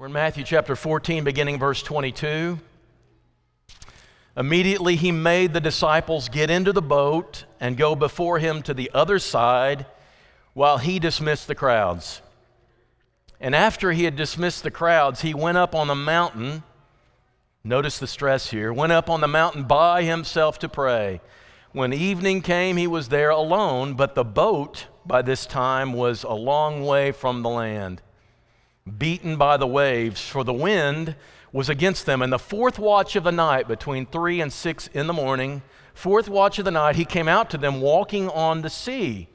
We're in Matthew chapter 14, beginning verse 22. Immediately he made the disciples get into the boat and go before him to the other side while he dismissed the crowds. And after he had dismissed the crowds, he went up on the mountain. Notice the stress here. Went up on the mountain by himself to pray. When evening came, he was there alone, but the boat by this time was a long way from the land, beaten by the waves, for the wind was against them. And the fourth watch of the night, between three and six in the morning, fourth watch of the night, he came out to them walking on the sea.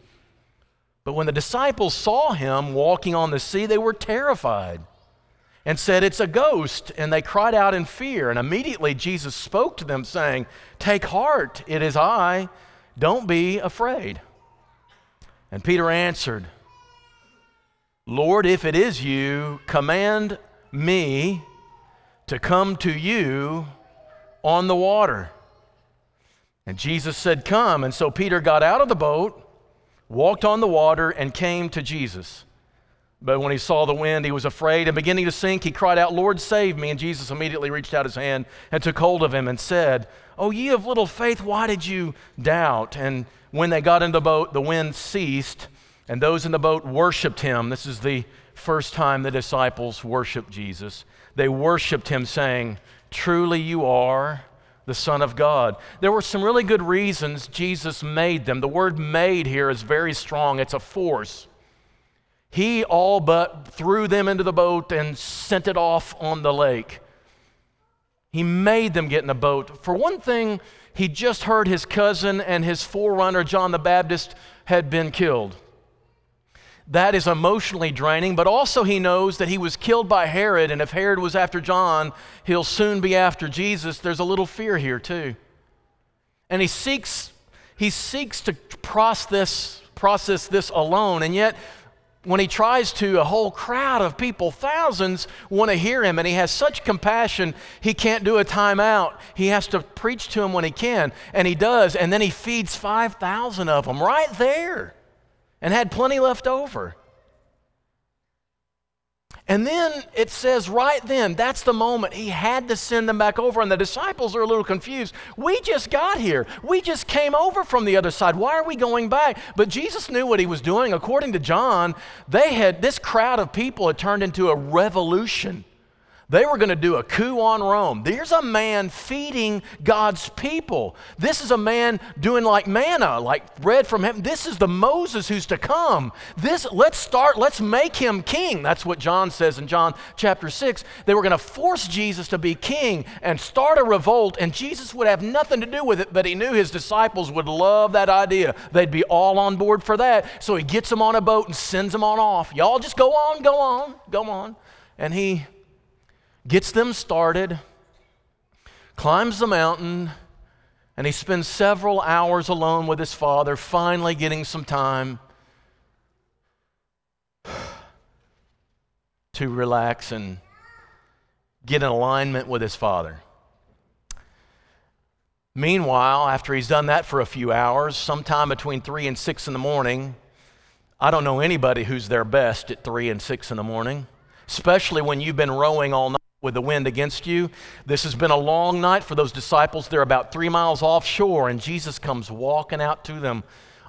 But when the disciples saw him walking on the sea, they were terrified and said, It's a ghost. And they cried out in fear. And immediately Jesus spoke to them, saying, Take heart, it is I. Don't be afraid. And Peter answered, Lord, if it is you, command me to come to you on the water. And Jesus said, Come. And so Peter got out of the boat, walked on the water, and came to Jesus. But when he saw the wind, he was afraid, and beginning to sink, he cried out, Lord, save me. And Jesus immediately reached out his hand and took hold of him and said, Oh, ye of little faith, why did you doubt? And when they got into the boat, the wind ceased, and those in the boat worshiped him. This is the first time the disciples worshiped Jesus they worshiped him, saying, Truly you are the Son of God. There were some really good reasons Jesus made them. The word made here is very strong, it's a force. He all but threw them into the boat and sent it off on the lake. He made them get in the boat. For one thing, he just heard his cousin and his forerunner, John the Baptist, had been killed. That is emotionally draining, but also he knows that he was killed by Herod, and if Herod was after John, he'll soon be after Jesus. There's a little fear here, too. And he seeks, he seeks to process process this alone, and yet when he tries to, a whole crowd of people, thousands, want to hear him, and he has such compassion, he can't do a timeout. He has to preach to them when he can, and he does, and then he feeds 5,000 of them right there and had plenty left over. And then it says right then, that's the moment he had to send them back over. And the disciples are a little confused. We just got here. We just came over from the other side. Why are we going back? But Jesus knew what he was doing. According to John, they had this crowd of people had turned into a revolution. They were going to do a coup on Rome. There's a man feeding God's people. This is a man doing like manna, like bread from heaven. This is the Moses who's to come. This let's start, let's make him king. That's what John says in John chapter 6. They were going to force Jesus to be king and start a revolt and Jesus would have nothing to do with it, but he knew his disciples would love that idea. They'd be all on board for that. So he gets them on a boat and sends them on off. Y'all just go on, go on, go on. And he gets them started, climbs the mountain, and he spends several hours alone with his father, finally getting some time to relax and get in alignment with his father. Meanwhile, after he's done that for a few hours, sometime between 3 and 6 in the morning, I don't know anybody who's their best at 3 and 6 in the morning, especially when you've been rowing all night with the wind against you. This has been a long night for those disciples. They're about three miles offshore, and Jesus comes walking out to them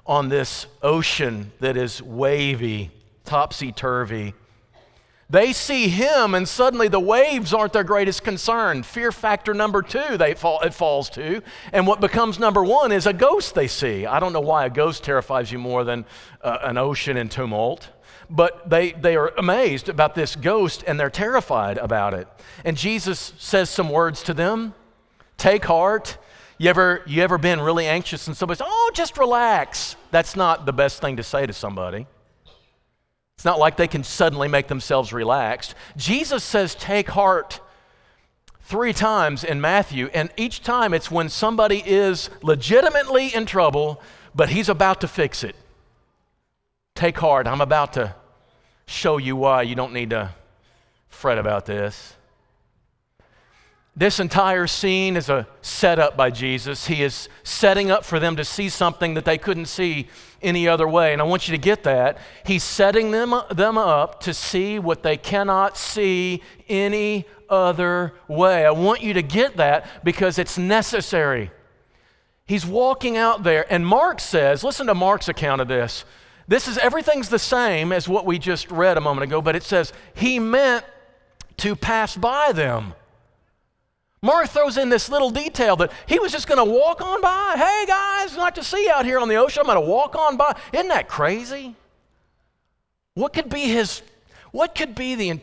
on this ocean that is wavy, topsy turvy. They see him, and suddenly the waves aren't their greatest concern. Fear factor number two, they fall, it falls to. And what becomes number one is a ghost they see. I don't know why a ghost terrifies you more than uh, an ocean in tumult but they, they are amazed about this ghost and they're terrified about it. And Jesus says some words to them Take heart. You ever, you ever been really anxious and somebody says, Oh, just relax? That's not the best thing to say to somebody. It's not like they can suddenly make themselves relaxed. Jesus says, Take heart three times in Matthew, and each time it's when somebody is legitimately in trouble, but he's about to fix it. Take heart. I'm about to show you why you don't need to fret about this. This entire scene is a setup by Jesus. He is setting up for them to see something that they couldn't see any other way. And I want you to get that. He's setting them, them up to see what they cannot see any other way. I want you to get that because it's necessary. He's walking out there, and Mark says, listen to Mark's account of this. This is everything's the same as what we just read a moment ago, but it says, He meant to pass by them. Mark throws in this little detail that he was just going to walk on by. Hey guys, not to see out here on the ocean. I'm going to walk on by. Isn't that crazy? What could be his what could be the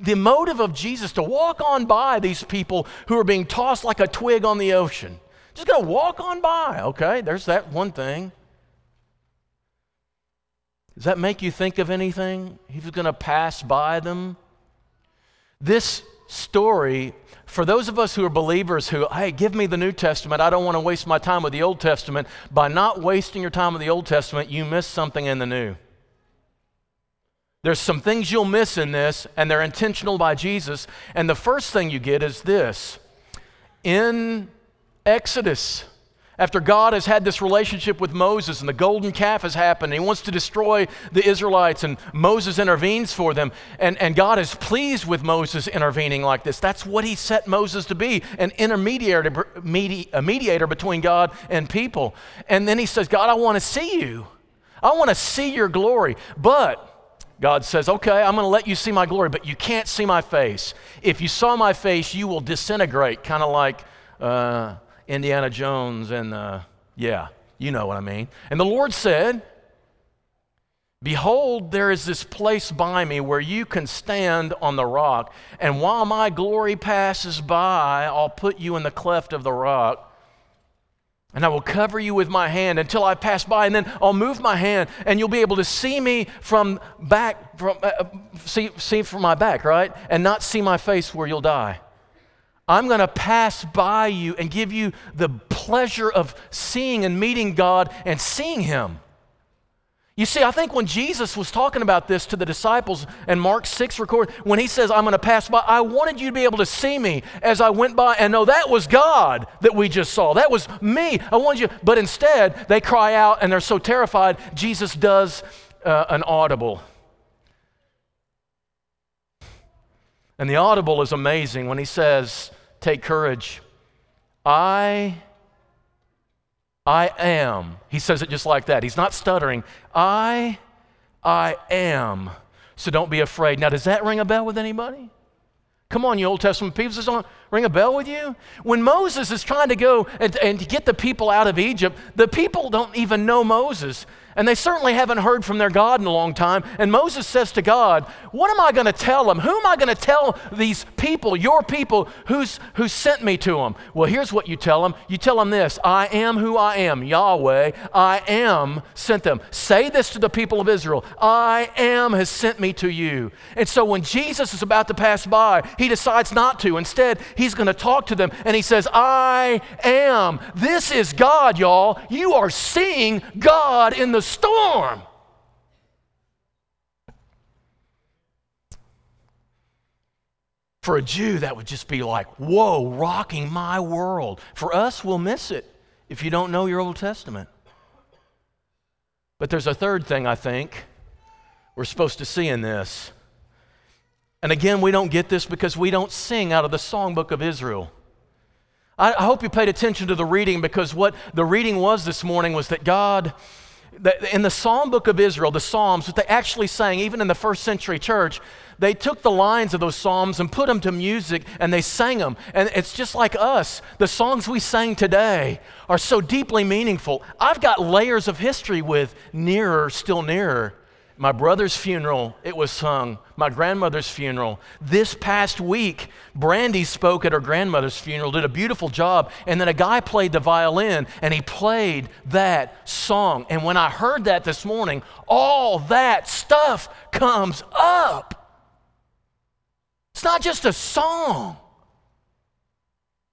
the motive of Jesus to walk on by these people who are being tossed like a twig on the ocean? Just going to walk on by. Okay, there's that one thing. Does that make you think of anything? He was going to pass by them. This story for those of us who are believers who, hey, give me the New Testament, I don't want to waste my time with the Old Testament, by not wasting your time with the Old Testament, you miss something in the New. There's some things you'll miss in this, and they're intentional by Jesus. And the first thing you get is this in Exodus, after God has had this relationship with Moses and the golden calf has happened, and he wants to destroy the Israelites, and Moses intervenes for them, and, and God is pleased with Moses intervening like this. That's what he set Moses to be an intermediary, a mediator between God and people. And then he says, God, I want to see you. I want to see your glory. But God says, Okay, I'm going to let you see my glory, but you can't see my face. If you saw my face, you will disintegrate, kind of like. Uh, Indiana Jones and, uh, yeah, you know what I mean. And the Lord said, Behold, there is this place by me where you can stand on the rock, and while my glory passes by, I'll put you in the cleft of the rock. And I will cover you with my hand until I pass by, and then I'll move my hand, and you'll be able to see me from back, from, uh, see, see from my back, right? And not see my face where you'll die. I'm going to pass by you and give you the pleasure of seeing and meeting God and seeing Him. You see, I think when Jesus was talking about this to the disciples and Mark 6 record, when he says, I'm going to pass by, I wanted you to be able to see me as I went by and know that was God that we just saw. That was me. I wanted you, but instead they cry out and they're so terrified, Jesus does uh, an audible. And the audible is amazing when he says, Take courage. I I am. He says it just like that. He's not stuttering. I I am. So don't be afraid. Now does that ring a bell with anybody? Come on, you Old Testament people, does this ring a bell with you? When Moses is trying to go and, and get the people out of Egypt, the people don't even know Moses. And they certainly haven't heard from their God in a long time. And Moses says to God, What am I going to tell them? Who am I going to tell these people, your people, who's, who sent me to them? Well, here's what you tell them you tell them this I am who I am, Yahweh. I am sent them. Say this to the people of Israel I am has sent me to you. And so when Jesus is about to pass by, he decides not to. Instead, he's going to talk to them and he says, I am. This is God, y'all. You are seeing God in the storm. For a Jew, that would just be like, whoa, rocking my world. For us, we'll miss it if you don't know your Old Testament. But there's a third thing I think we're supposed to see in this. And again, we don't get this because we don't sing out of the songbook of Israel. I, hope you paid attention to the reading because what the reading was this morning was that God in the Psalm book of Israel, the Psalms, what they actually sang, even in the first century church, they took the lines of those Psalms and put them to music and they sang them. And it's just like us. The songs we sang today are so deeply meaningful. I've got layers of history with Nearer, Still Nearer. My brother's funeral, it was sung. My grandmother's funeral. This past week, Brandy spoke at her grandmother's funeral, did a beautiful job, and then a guy played the violin and he played that song. And when I heard that this morning, all that stuff comes up. It's not just a song.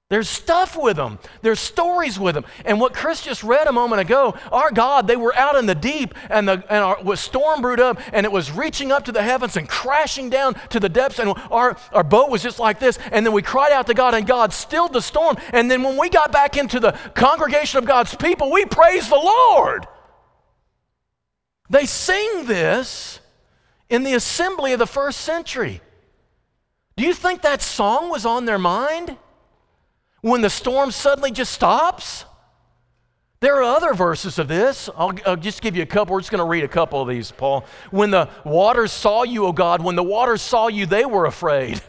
There's stuff with them. There's stories with them. And what Chris just read a moment ago, our God, they were out in the deep and the and our, was storm brewed up and it was reaching up to the heavens and crashing down to the depths. And our, our boat was just like this. And then we cried out to God and God stilled the storm. And then when we got back into the congregation of God's people, we praised the Lord. They sing this in the assembly of the first century. Do you think that song was on their mind? When the storm suddenly just stops? There are other verses of this. I'll, I'll, just give you a couple. We're just going to read a couple of these, Paul. When the waters saw you, O God, when the waters saw you, they were afraid.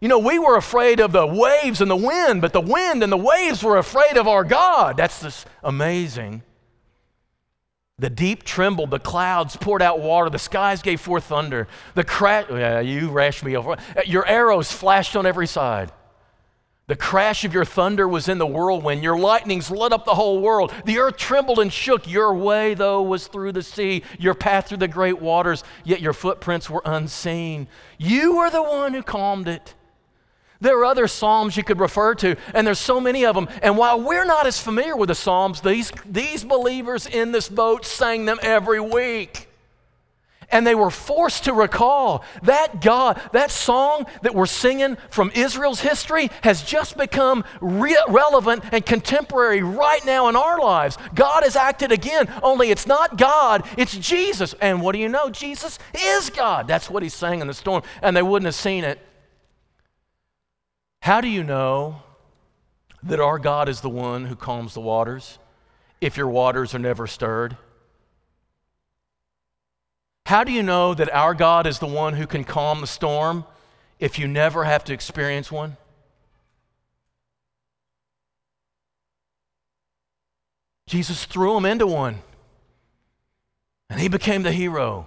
You know, we were afraid of the waves and the wind, but the wind and the waves were afraid of our God. That's just amazing. The deep trembled, the clouds poured out water, the skies gave forth thunder. The crash, yeah, you rashed me over. Your arrows flashed on every side. The crash of your thunder was in the whirlwind. Your lightnings lit up the whole world. The earth trembled and shook. Your way, though, was through the sea, your path through the great waters, yet your footprints were unseen. You were the one who calmed it. There are other Psalms you could refer to, and there's so many of them. And while we're not as familiar with the Psalms, these, these believers in this boat sang them every week and they were forced to recall that God, that song that we're singing from Israel's history has just become re- relevant and contemporary right now in our lives. God has acted again, only it's not God, it's Jesus. And what do you know? Jesus is God. That's what he's saying in the storm, and they wouldn't have seen it. How do you know that our God is the one who calms the waters if your waters are never stirred? How do you know that our God is the one who can calm the storm if you never have to experience one? Jesus threw him into one, and he became the hero.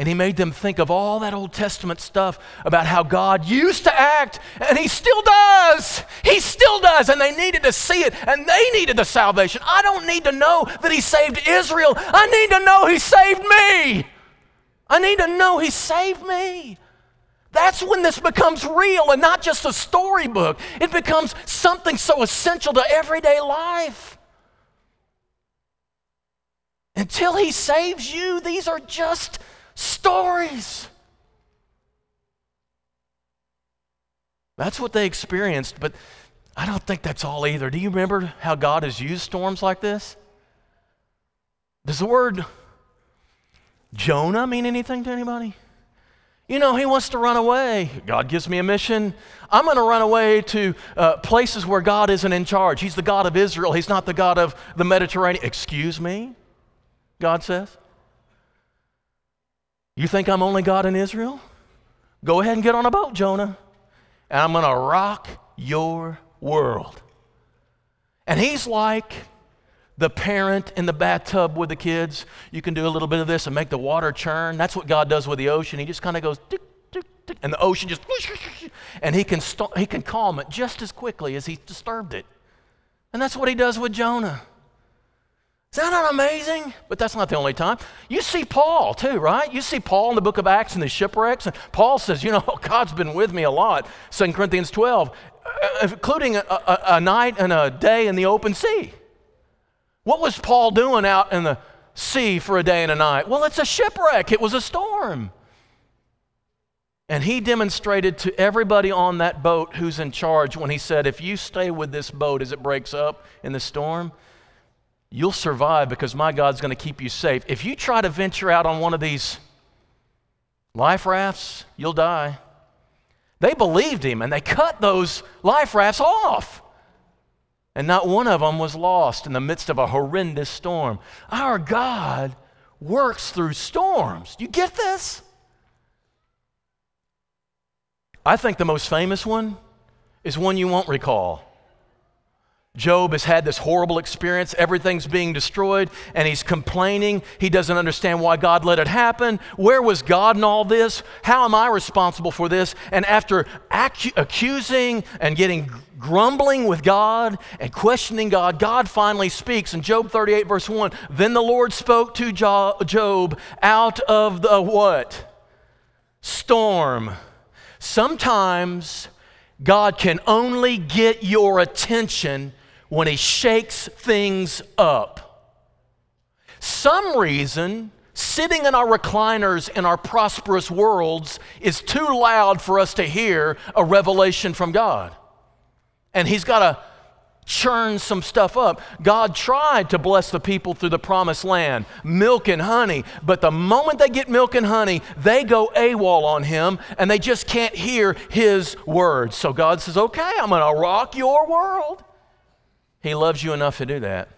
And he made them think of all that Old Testament stuff about how God used to act, and he still does. He still does. And they needed to see it, and they needed the salvation. I don't need to know that he saved Israel. I need to know he saved me. I need to know he saved me. That's when this becomes real and not just a storybook. It becomes something so essential to everyday life. Until he saves you, these are just stories. That's what they experienced, but I don't think that's all either. Do you remember how God has used storms like this? Does the word Jonah mean anything to anybody? You know, he wants to run away. God gives me a mission. I'm going to run away to uh, places where God isn't in charge. He's the God of Israel, He's not the God of the Mediterranean. Excuse me, God says. You think I'm only God in Israel? Go ahead and get on a boat, Jonah, and I'm going to rock your world. And he's like the parent in the bathtub with the kids. You can do a little bit of this and make the water churn. That's what God does with the ocean. He just kind of goes, tick, tick, tick, and the ocean just, and he can, st- he can calm it just as quickly as he disturbed it. And that's what he does with Jonah. Is that not amazing? But that's not the only time. You see Paul too, right? You see Paul in the book of Acts and the shipwrecks. And Paul says, you know, God's been with me a lot. 2 Corinthians 12, uh, including a, a, a night and a day in the open sea. What was Paul doing out in the sea for a day and a night? Well, it's a shipwreck, it was a storm. And he demonstrated to everybody on that boat who's in charge when he said, If you stay with this boat as it breaks up in the storm, you'll survive because my God's going to keep you safe. If you try to venture out on one of these life rafts, you'll die. They believed him and they cut those life rafts off. And not one of them was lost in the midst of a horrendous storm. Our God works through storms. Do you get this? I think the most famous one is one you won't recall. Job has had this horrible experience. Everything's being destroyed, and he's complaining. He doesn't understand why God let it happen. Where was God in all this? How am I responsible for this? And after accusing and getting grumbling with God and questioning God, God finally speaks. In Job 38, verse 1, then the Lord spoke to Job out of the what? Storm. Sometimes God can only get your attention when He shakes things up. Some reason sitting in our recliners in our prosperous worlds is too loud for us to hear a revelation from God. And He's got to churn some stuff up. God tried to bless the people through the promised land, milk and honey, but the moment they get milk and honey, they go AWOL on him and they just can't hear his words. So God says, Okay, I'm going to rock your world. He loves you enough to do that.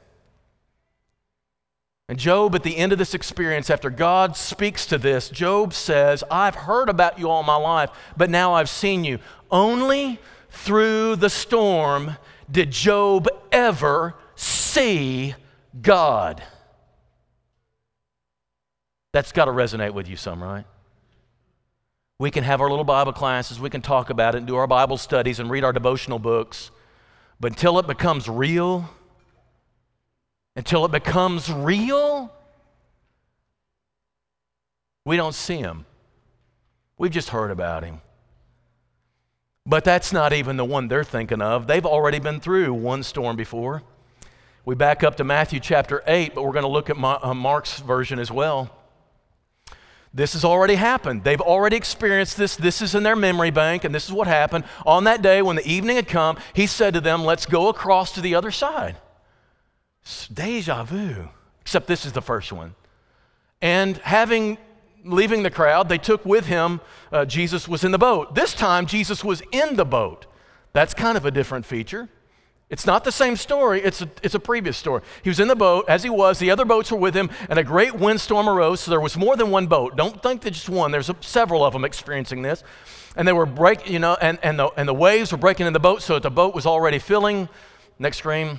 And Job, at the end of this experience, after God speaks to this, Job says, I've heard about you all my life, but now I've seen you. Only through the storm did Job ever see God? That's got to resonate with you some, right? We can have our little Bible classes, we can talk about it and do our Bible studies and read our devotional books, but until it becomes real, until it becomes real, we don't see Him. We've just heard about Him. But that's not even the one they're thinking of. They've already been through one storm before. We back up to Matthew chapter 8, but we're going to look at uh, Mark's version as well. This has already happened. They've already experienced this. This is in their memory bank, and this is what happened. On that day, when the evening had come, he said to them, Let's go across to the other side. It's deja vu, except this is the first one. And having leaving the crowd, they took with him, uh, Jesus was in the boat. This time, Jesus was in the boat. That's kind of a different feature. It's not the same story, it's a, it's a previous story. He was in the boat, as he was, the other boats were with him, and a great windstorm arose, so there was more than one boat. Don't think that just one, there's a, several of them experiencing this. And they were breaking, you know, and, and, the, and the waves were breaking in the boat, so that the boat was already filling. Next screen.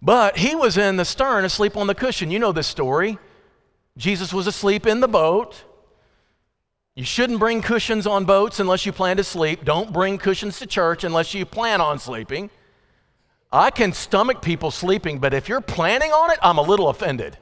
But he was in the stern asleep on the cushion. You know this story. Jesus was asleep in the boat. You shouldn't bring cushions on boats unless you plan to sleep. Don't bring cushions to church unless you plan on sleeping. I can stomach people sleeping, but if you're planning on it, I'm a little offended.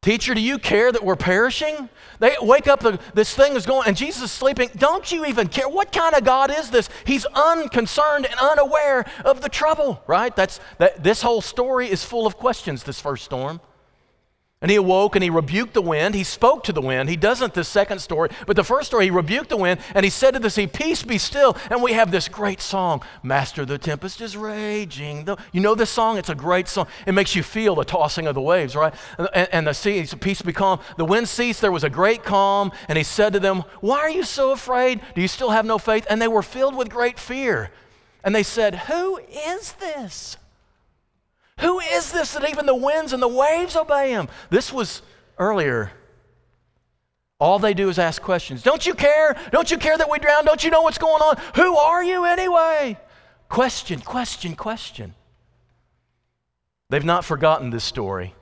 Teacher, do you care that we're perishing? They wake up, this thing is going, and Jesus is sleeping. Don't you even care? What kind of God is this? He's unconcerned and unaware of the trouble, right? That's, that, this whole story is full of questions, this first storm. And he awoke and he rebuked the wind. He spoke to the wind. He doesn't the second story, but the first story, he rebuked the wind and he said to the sea, Peace be still. And we have this great song, Master, the tempest is raging. You know this song? It's a great song. It makes you feel the tossing of the waves, right? And, and the sea, he said, peace be calm. The wind ceased. There was a great calm. And he said to them, Why are you so afraid? Do you still have no faith? And they were filled with great fear. And they said, Who is this? Who is this that even the winds and the waves obey him? This was earlier. All they do is ask questions. Don't you care? Don't you care that we drown? Don't you know what's going on? Who are you anyway? Question, question, question. They've not forgotten this story.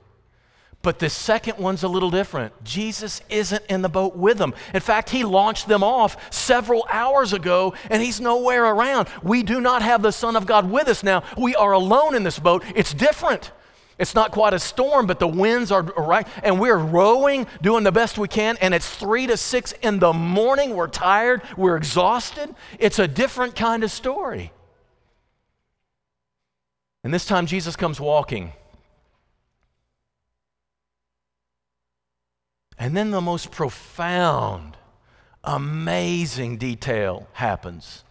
But the second one's a little different. Jesus isn't in the boat with them. In fact, he launched them off several hours ago and he's nowhere around. We do not have the Son of God with us now. We are alone in this boat. It's different. It's not quite a storm, but the winds are right. And we're rowing, doing the best we can. And it's three to six in the morning. We're tired, we're exhausted. It's a different kind of story. And this time, Jesus comes walking. And then the most profound, amazing detail happens.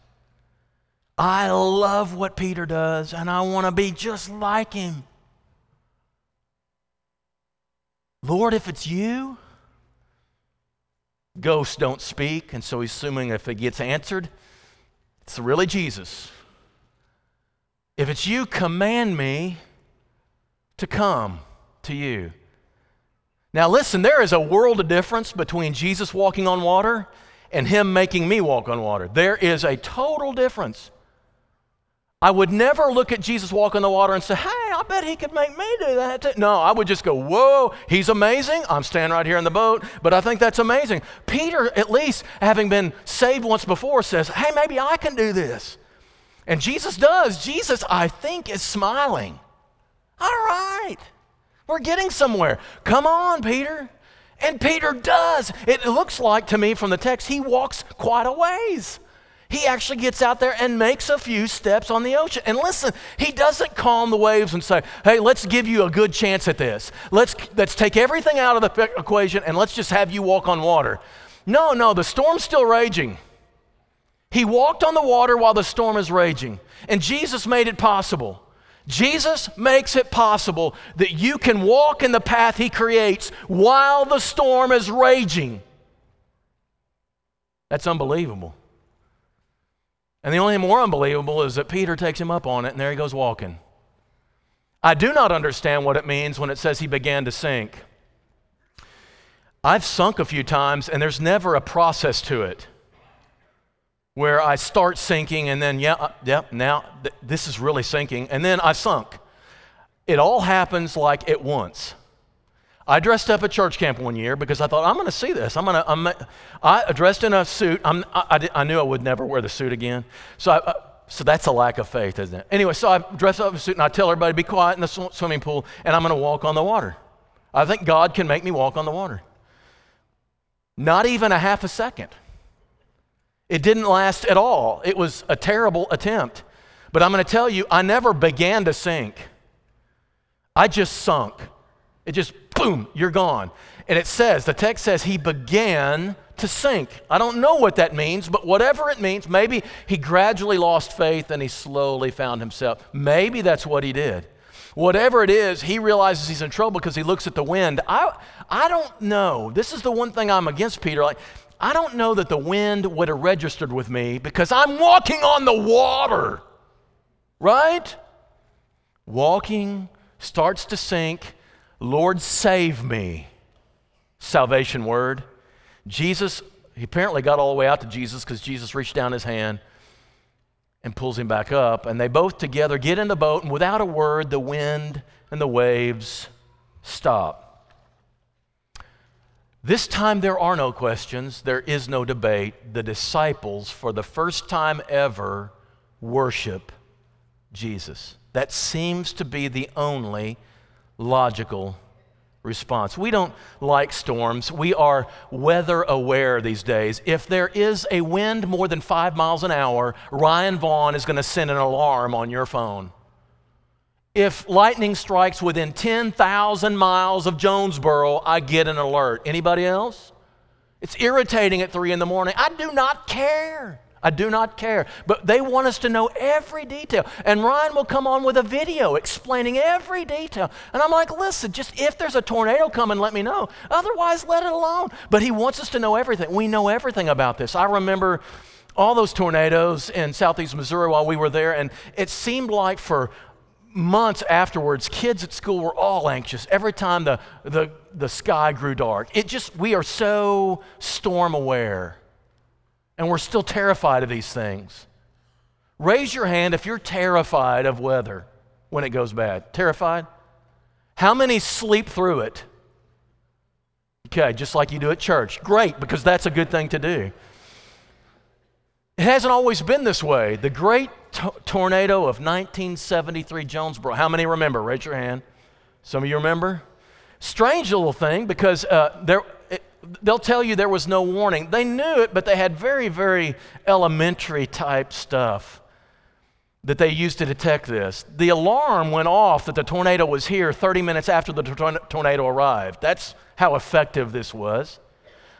I love what Peter does, and I want to be just like him. Lord, if it's you, ghosts don't speak, and so he's assuming if it gets answered, it's really Jesus. If it's you, command me to come to you. Now, listen, there is a world of difference between Jesus walking on water and him making me walk on water. There is a total difference. I would never look at Jesus walk on the water and say, hey, I bet he could make me do that. Too. No, I would just go, whoa, he's amazing. I'm standing right here in the boat, but I think that's amazing. Peter, at least having been saved once before, says, hey, maybe I can do this. And Jesus does. Jesus, I think, is smiling. All right. We're getting somewhere. Come on, Peter. And Peter does. It looks like to me from the text, he walks quite a ways. He actually gets out there and makes a few steps on the ocean. And listen, he doesn't calm the waves and say, hey, let's give you a good chance at this. Let's, let's take everything out of the equation and let's just have you walk on water. No, no, the storm's still raging. He walked on the water while the storm is raging, and Jesus made it possible. Jesus makes it possible that you can walk in the path He creates while the storm is raging. That's unbelievable. And the only more unbelievable is that Peter takes him up on it, and there he goes walking. I do not understand what it means when it says he began to sink. I've sunk a few times, and there's never a process to it where I start sinking and then, yeah, uh, yeah, now th- this is really sinking, and then I sunk. It all happens like at once. I dressed up at church camp one year because I thought I'm going to see this. I'm going to. I'm, I dressed in a suit. I, I, I, knew I would never wear the suit again. So, I, uh, so that's a lack of faith, isn't it? Anyway, so I dress up in a suit and I tell everybody be quiet in the sw- swimming pool, and I'm going to walk on the water. I think God can make me walk on the water. Not even a half a second. It didn't last at all. It was a terrible attempt. But I'm going to tell you, I never began to sink. I just sunk. It just, boom, you're gone. And it says, the text says, he began to sink. I don't know what that means, but whatever it means, maybe he gradually lost faith and he slowly found himself. Maybe that's what he did. Whatever it is, he realizes he's in trouble because he looks at the wind. I, I don't know. This is the one thing I'm against Peter. Like, I don't know that the wind would have registered with me because I'm walking on the water, right? Walking starts to sink. Lord, save me. Salvation word. Jesus, he apparently got all the way out to Jesus because Jesus reached down his hand and pulls him back up. And they both together get in the boat, and without a word, the wind and the waves stop. This time there are no questions, there is no debate. The disciples, for the first time ever, worship Jesus. That seems to be the only logical response. We don't like storms. We are weather aware these days. If there is a wind more than five miles an hour, Ryan Vaughan is going to send an alarm on your phone if lightning strikes within 10,000 miles of Jonesboro, I get an alert. Anybody else? It's irritating at 3 in the morning. I do not care. I do not care. But they want us to know every detail. And Ryan will come on with a video explaining every detail. And I'm like, listen, just if there's a tornado coming, let me know. Otherwise, let it alone. But he wants us to know everything. We know everything about this. I remember all those tornadoes in southeast Missouri while we were there, and it seemed like for months afterwards, kids at school were all anxious every time the, the, the sky grew dark. It just, we are so storm aware, and we're still terrified of these things. Raise your hand if you're terrified of weather when it goes bad. Terrified? How many sleep through it? Okay, just like you do at church. Great, because that's a good thing to do. It hasn't always been this way. The great to- tornado of 1973 Jonesboro. How many remember? Raise your hand. Some of you remember? Strange little thing because uh, there, it, they'll tell you there was no warning. They knew it, but they had very, very elementary type stuff that they used to detect this. The alarm went off that the tornado was here 30 minutes after the tornado arrived. That's how effective this was.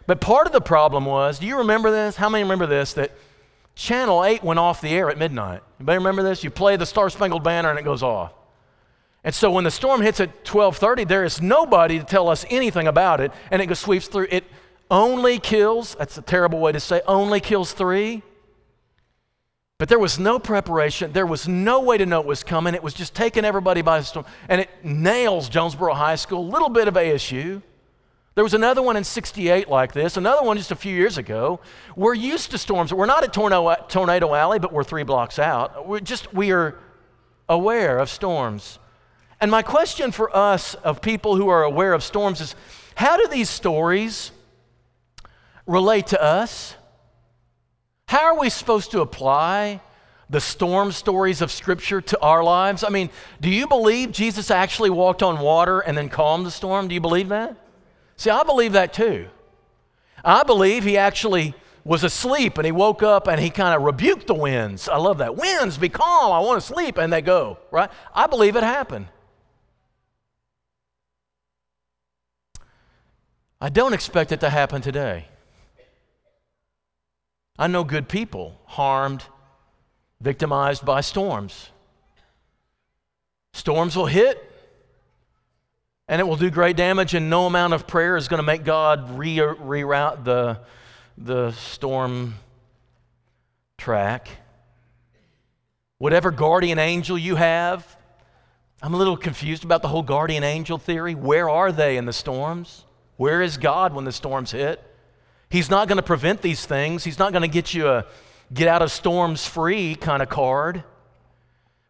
But part of the problem was do you remember this? How many remember this? That Channel 8 went off the air at midnight. Anybody remember this? You play the Star Spangled Banner and it goes off. And so when the storm hits at 12:30, there is nobody to tell us anything about it, and it sweeps through. It only kills, that's a terrible way to say, only kills three. But there was no preparation. There was no way to know it was coming. It was just taking everybody by storm. And it nails Jonesboro High School, a little bit of ASU. There was another one in 68 like this, another one just a few years ago. We're used to storms. We're not at Tornado, Tornado Alley, but we're three blocks out. We're just, we are aware of storms. And my question for us, of people who are aware of storms, is how do these stories relate to us? How are we supposed to apply the storm stories of Scripture to our lives? I mean, do you believe Jesus actually walked on water and then calmed the storm? Do you believe that? See, I believe that too. I believe he actually was asleep and he woke up and he kind of rebuked the winds. I love that. Winds, be calm. I want to sleep. And they go, right? I believe it happened. I don't expect it to happen today. I know good people harmed, victimized by storms. Storms will hit, and it will do great damage, and no amount of prayer is going to make God re- reroute the, the storm track. Whatever guardian angel you have, I'm a little confused about the whole guardian angel theory. Where are they in the storms? Where is God when the storms hit? He's not going to prevent these things. He's not going to get you a get out of storms free kind of card.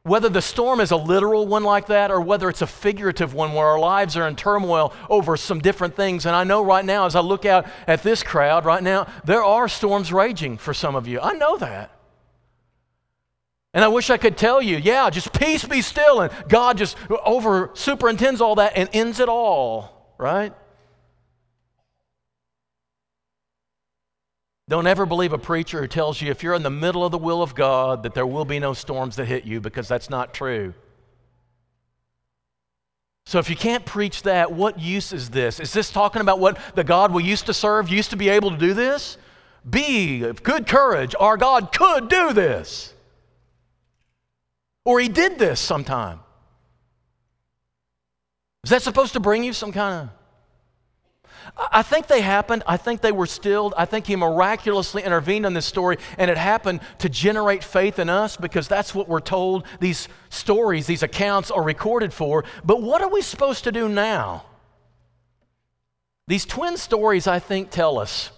Whether the storm is a literal one like that or whether it's a figurative one where our lives are in turmoil over some different things. And I know right now, as I look out at this crowd right now, there are storms raging for some of you. I know that. And I wish I could tell you, yeah, just peace be still. And God just over superintends all that and ends it all, right? Don't ever believe a preacher who tells you if you're in the middle of the will of God that there will be no storms that hit you because that's not true. So if you can't preach that, what use is this? Is this talking about what the God we used to serve used to be able to do this? Be of good courage. Our God could do this. Or he did this sometime. Is that supposed to bring you some kind of I think they happened. I think they were stilled. I think he miraculously intervened in this story, and it happened to generate faith in us because that's what we're told these stories, these accounts are recorded for. But what are we supposed to do now? These twin stories, I think, tell us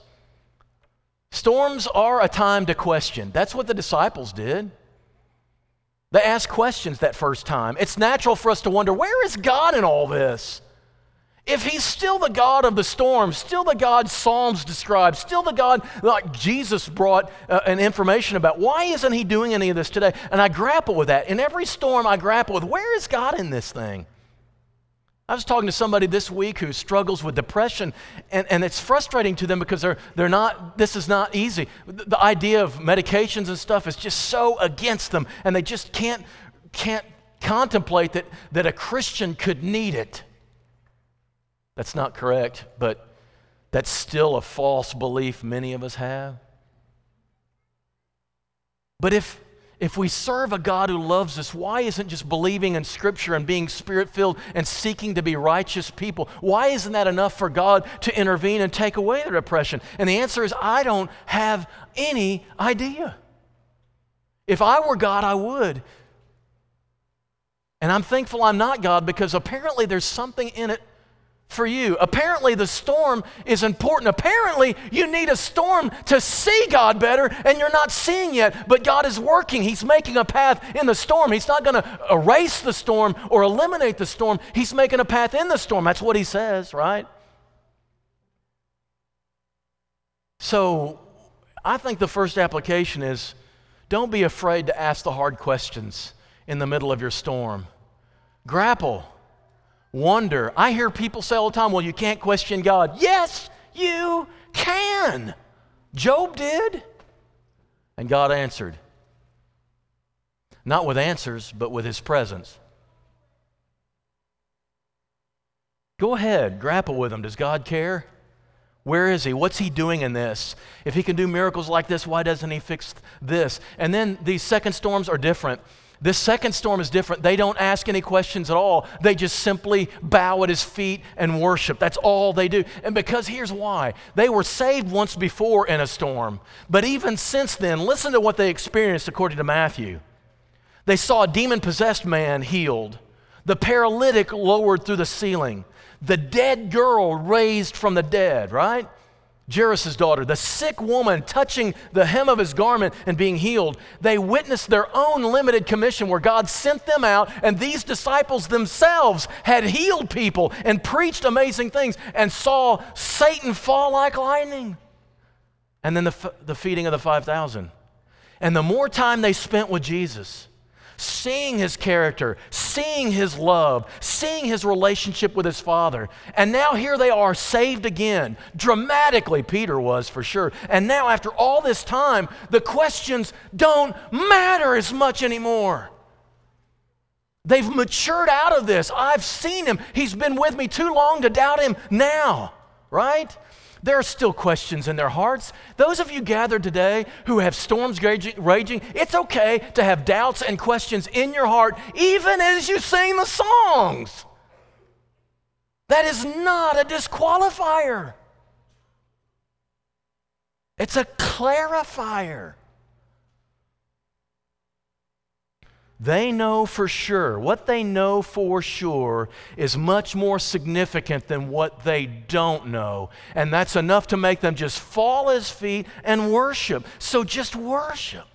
storms are a time to question. That's what the disciples did. They asked questions that first time. It's natural for us to wonder where is God in all this? If he's still the God of the storm, still the God Psalms describe, still the God like Jesus brought uh, an information about, why isn't he doing any of this today? And I grapple with that. In every storm, I grapple with, where is God in this thing? I was talking to somebody this week who struggles with depression, and, and it's frustrating to them because they're, they're not, this is not easy. The, the idea of medications and stuff is just so against them, and they just can't, can't contemplate that, that a Christian could need it. That's not correct, but that's still a false belief many of us have. But if, if we serve a God who loves us, why isn't just believing in Scripture and being spirit filled and seeking to be righteous people? Why isn't that enough for God to intervene and take away the depression? And the answer is I don't have any idea. If I were God, I would. And I'm thankful I'm not God because apparently there's something in it for you. Apparently, the storm is important. Apparently, you need a storm to see God better, and you're not seeing yet, but God is working. He's making a path in the storm. He's not going to erase the storm or eliminate the storm, He's making a path in the storm. That's what He says, right? So, I think the first application is don't be afraid to ask the hard questions in the middle of your storm. Grapple wonder. I hear people say all the time, well, you can't question God. Yes, you can. Job did. And God answered. Not with answers, but with his presence. Go ahead, grapple with him. Does God care? Where is he? What's he doing in this? If he can do miracles like this, why doesn't he fix this? And then these second storms are different. This second storm is different. They don't ask any questions at all. They just simply bow at his feet and worship. That's all they do. And because here's why they were saved once before in a storm. But even since then, listen to what they experienced according to Matthew. They saw a demon possessed man healed, the paralytic lowered through the ceiling, the dead girl raised from the dead, right? Jairus' daughter, the sick woman touching the hem of his garment and being healed, they witnessed their own limited commission where God sent them out, and these disciples themselves had healed people and preached amazing things and saw Satan fall like lightning. And then the, the feeding of the 5,000. And the more time they spent with Jesus, seeing his character, seeing his love, seeing his relationship with his father. And now here they are, saved again. Dramatically, Peter was for sure. And now, after all this time, the questions don't matter as much anymore. They've matured out of this. I've seen him. He's been with me too long to doubt him now, right? There are still questions in their hearts. Those of you gathered today who have storms raging, it's okay to have doubts and questions in your heart, even as you sing the songs. That is not a disqualifier, it's a clarifier. They know for sure. What they know for sure is much more significant than what they don't know. And that's enough to make them just fall his feet and worship. So just worship.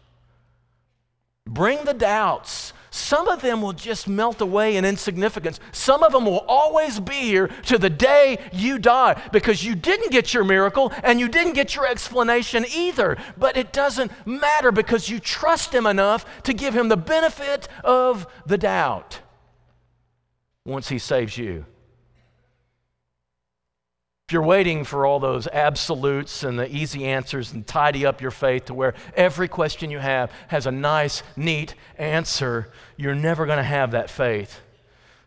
Bring the doubts. Some of them will just melt away in insignificance. Some of them will always be here to the day you die because you didn't get your miracle and you didn't get your explanation either. But it doesn't matter because you trust Him enough to give Him the benefit of the doubt once He saves you you're waiting for all those absolutes and the easy answers and tidy up your faith to where every question you have has a nice, neat answer, you're never going to have that faith.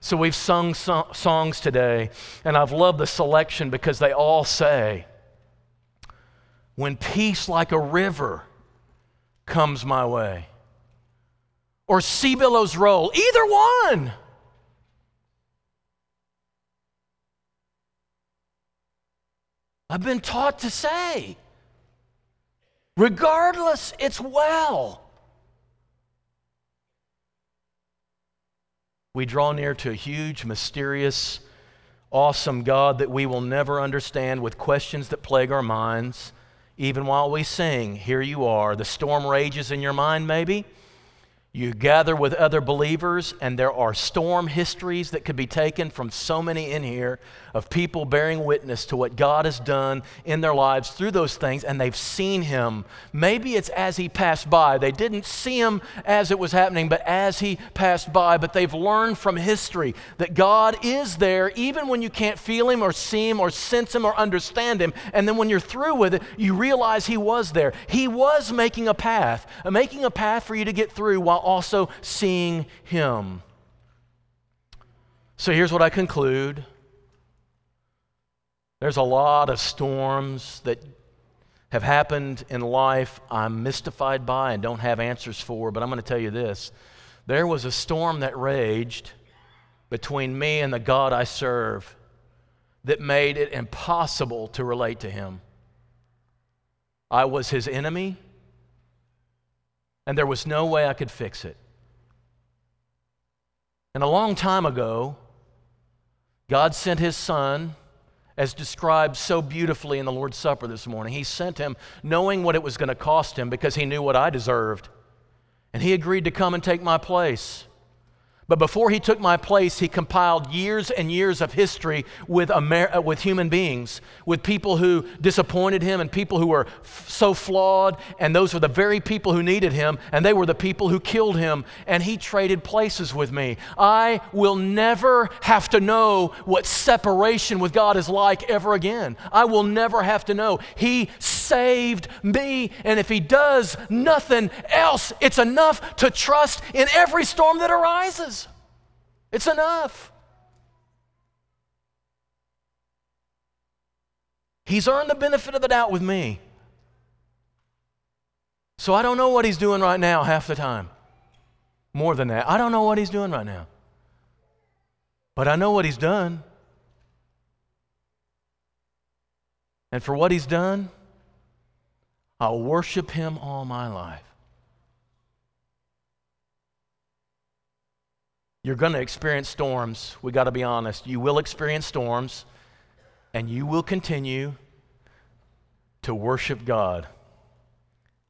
So we've sung so- songs today, and I've loved the selection because they all say, When peace like a river comes my way, or sea billows roll, either one. I've been taught to say. Regardless, it's well. We draw near to a huge, mysterious, awesome God that we will never understand with questions that plague our minds. Even while we sing, here you are. The storm rages in your mind, maybe. You gather with other believers, and there are storm histories that could be taken from so many in here of people bearing witness to what God has done in their lives through those things, and they've seen Him. Maybe it's as He passed by. They didn't see Him as it was happening, but as He passed by. But they've learned from history that God is there even when you can't feel Him or see Him or sense Him or understand Him. And then when you're through with it, you realize He was there. He was making a path, making a path for you to get through while also seeing Him. So here's what I conclude there's a lot of storms that have happened in life I'm mystified by and don't have answers for, but I'm going to tell you this. There was a storm that raged between me and the God I serve that made it impossible to relate to Him. I was His enemy, and there was no way I could fix it. And a long time ago, God sent His Son as described so beautifully in the Lord's Supper this morning. He sent him knowing what it was going to cost him because he knew what I deserved. And he agreed to come and take my place. But before he took my place, he compiled years and years of history with, Amer- uh, with human beings, with people who disappointed him and people who were f- so flawed. And those were the very people who needed him, and they were the people who killed him. And he traded places with me. I will never have to know what separation with God is like ever again. I will never have to know. He saved me. And if he does nothing else, it's enough to trust in every storm that arises. It's enough. He's earned the benefit of the doubt with me. So I don't know what he's doing right now half the time. More than that, I don't know what he's doing right now. But I know what he's done. And for what he's done, I'll worship him all my life. You're going to experience storms. We got to be honest. You will experience storms, and you will continue to worship God.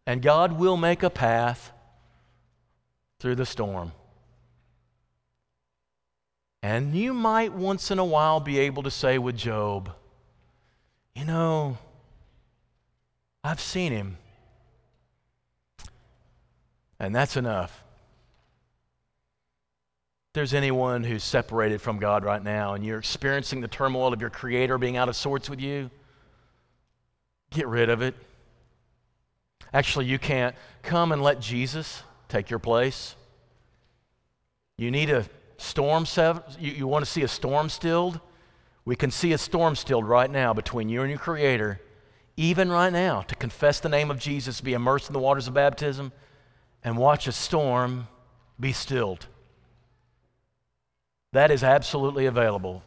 And God will make a path through the storm. And you might once in a while be able to say with Job, you know, I've seen him. And that's enough. If there's anyone who's separated from God right now and you're experiencing the turmoil of your Creator being out of sorts with you, get rid of it. Actually, you can't. Come and let Jesus take your place. You need a storm, you, you want to see a storm stilled? We can see a storm stilled right now between you and your Creator, even right now, to confess the name of Jesus, be immersed in the waters of baptism, and watch a storm be stilled. That is absolutely available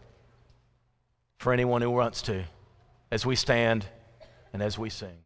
for anyone who wants to as we stand and as we sing.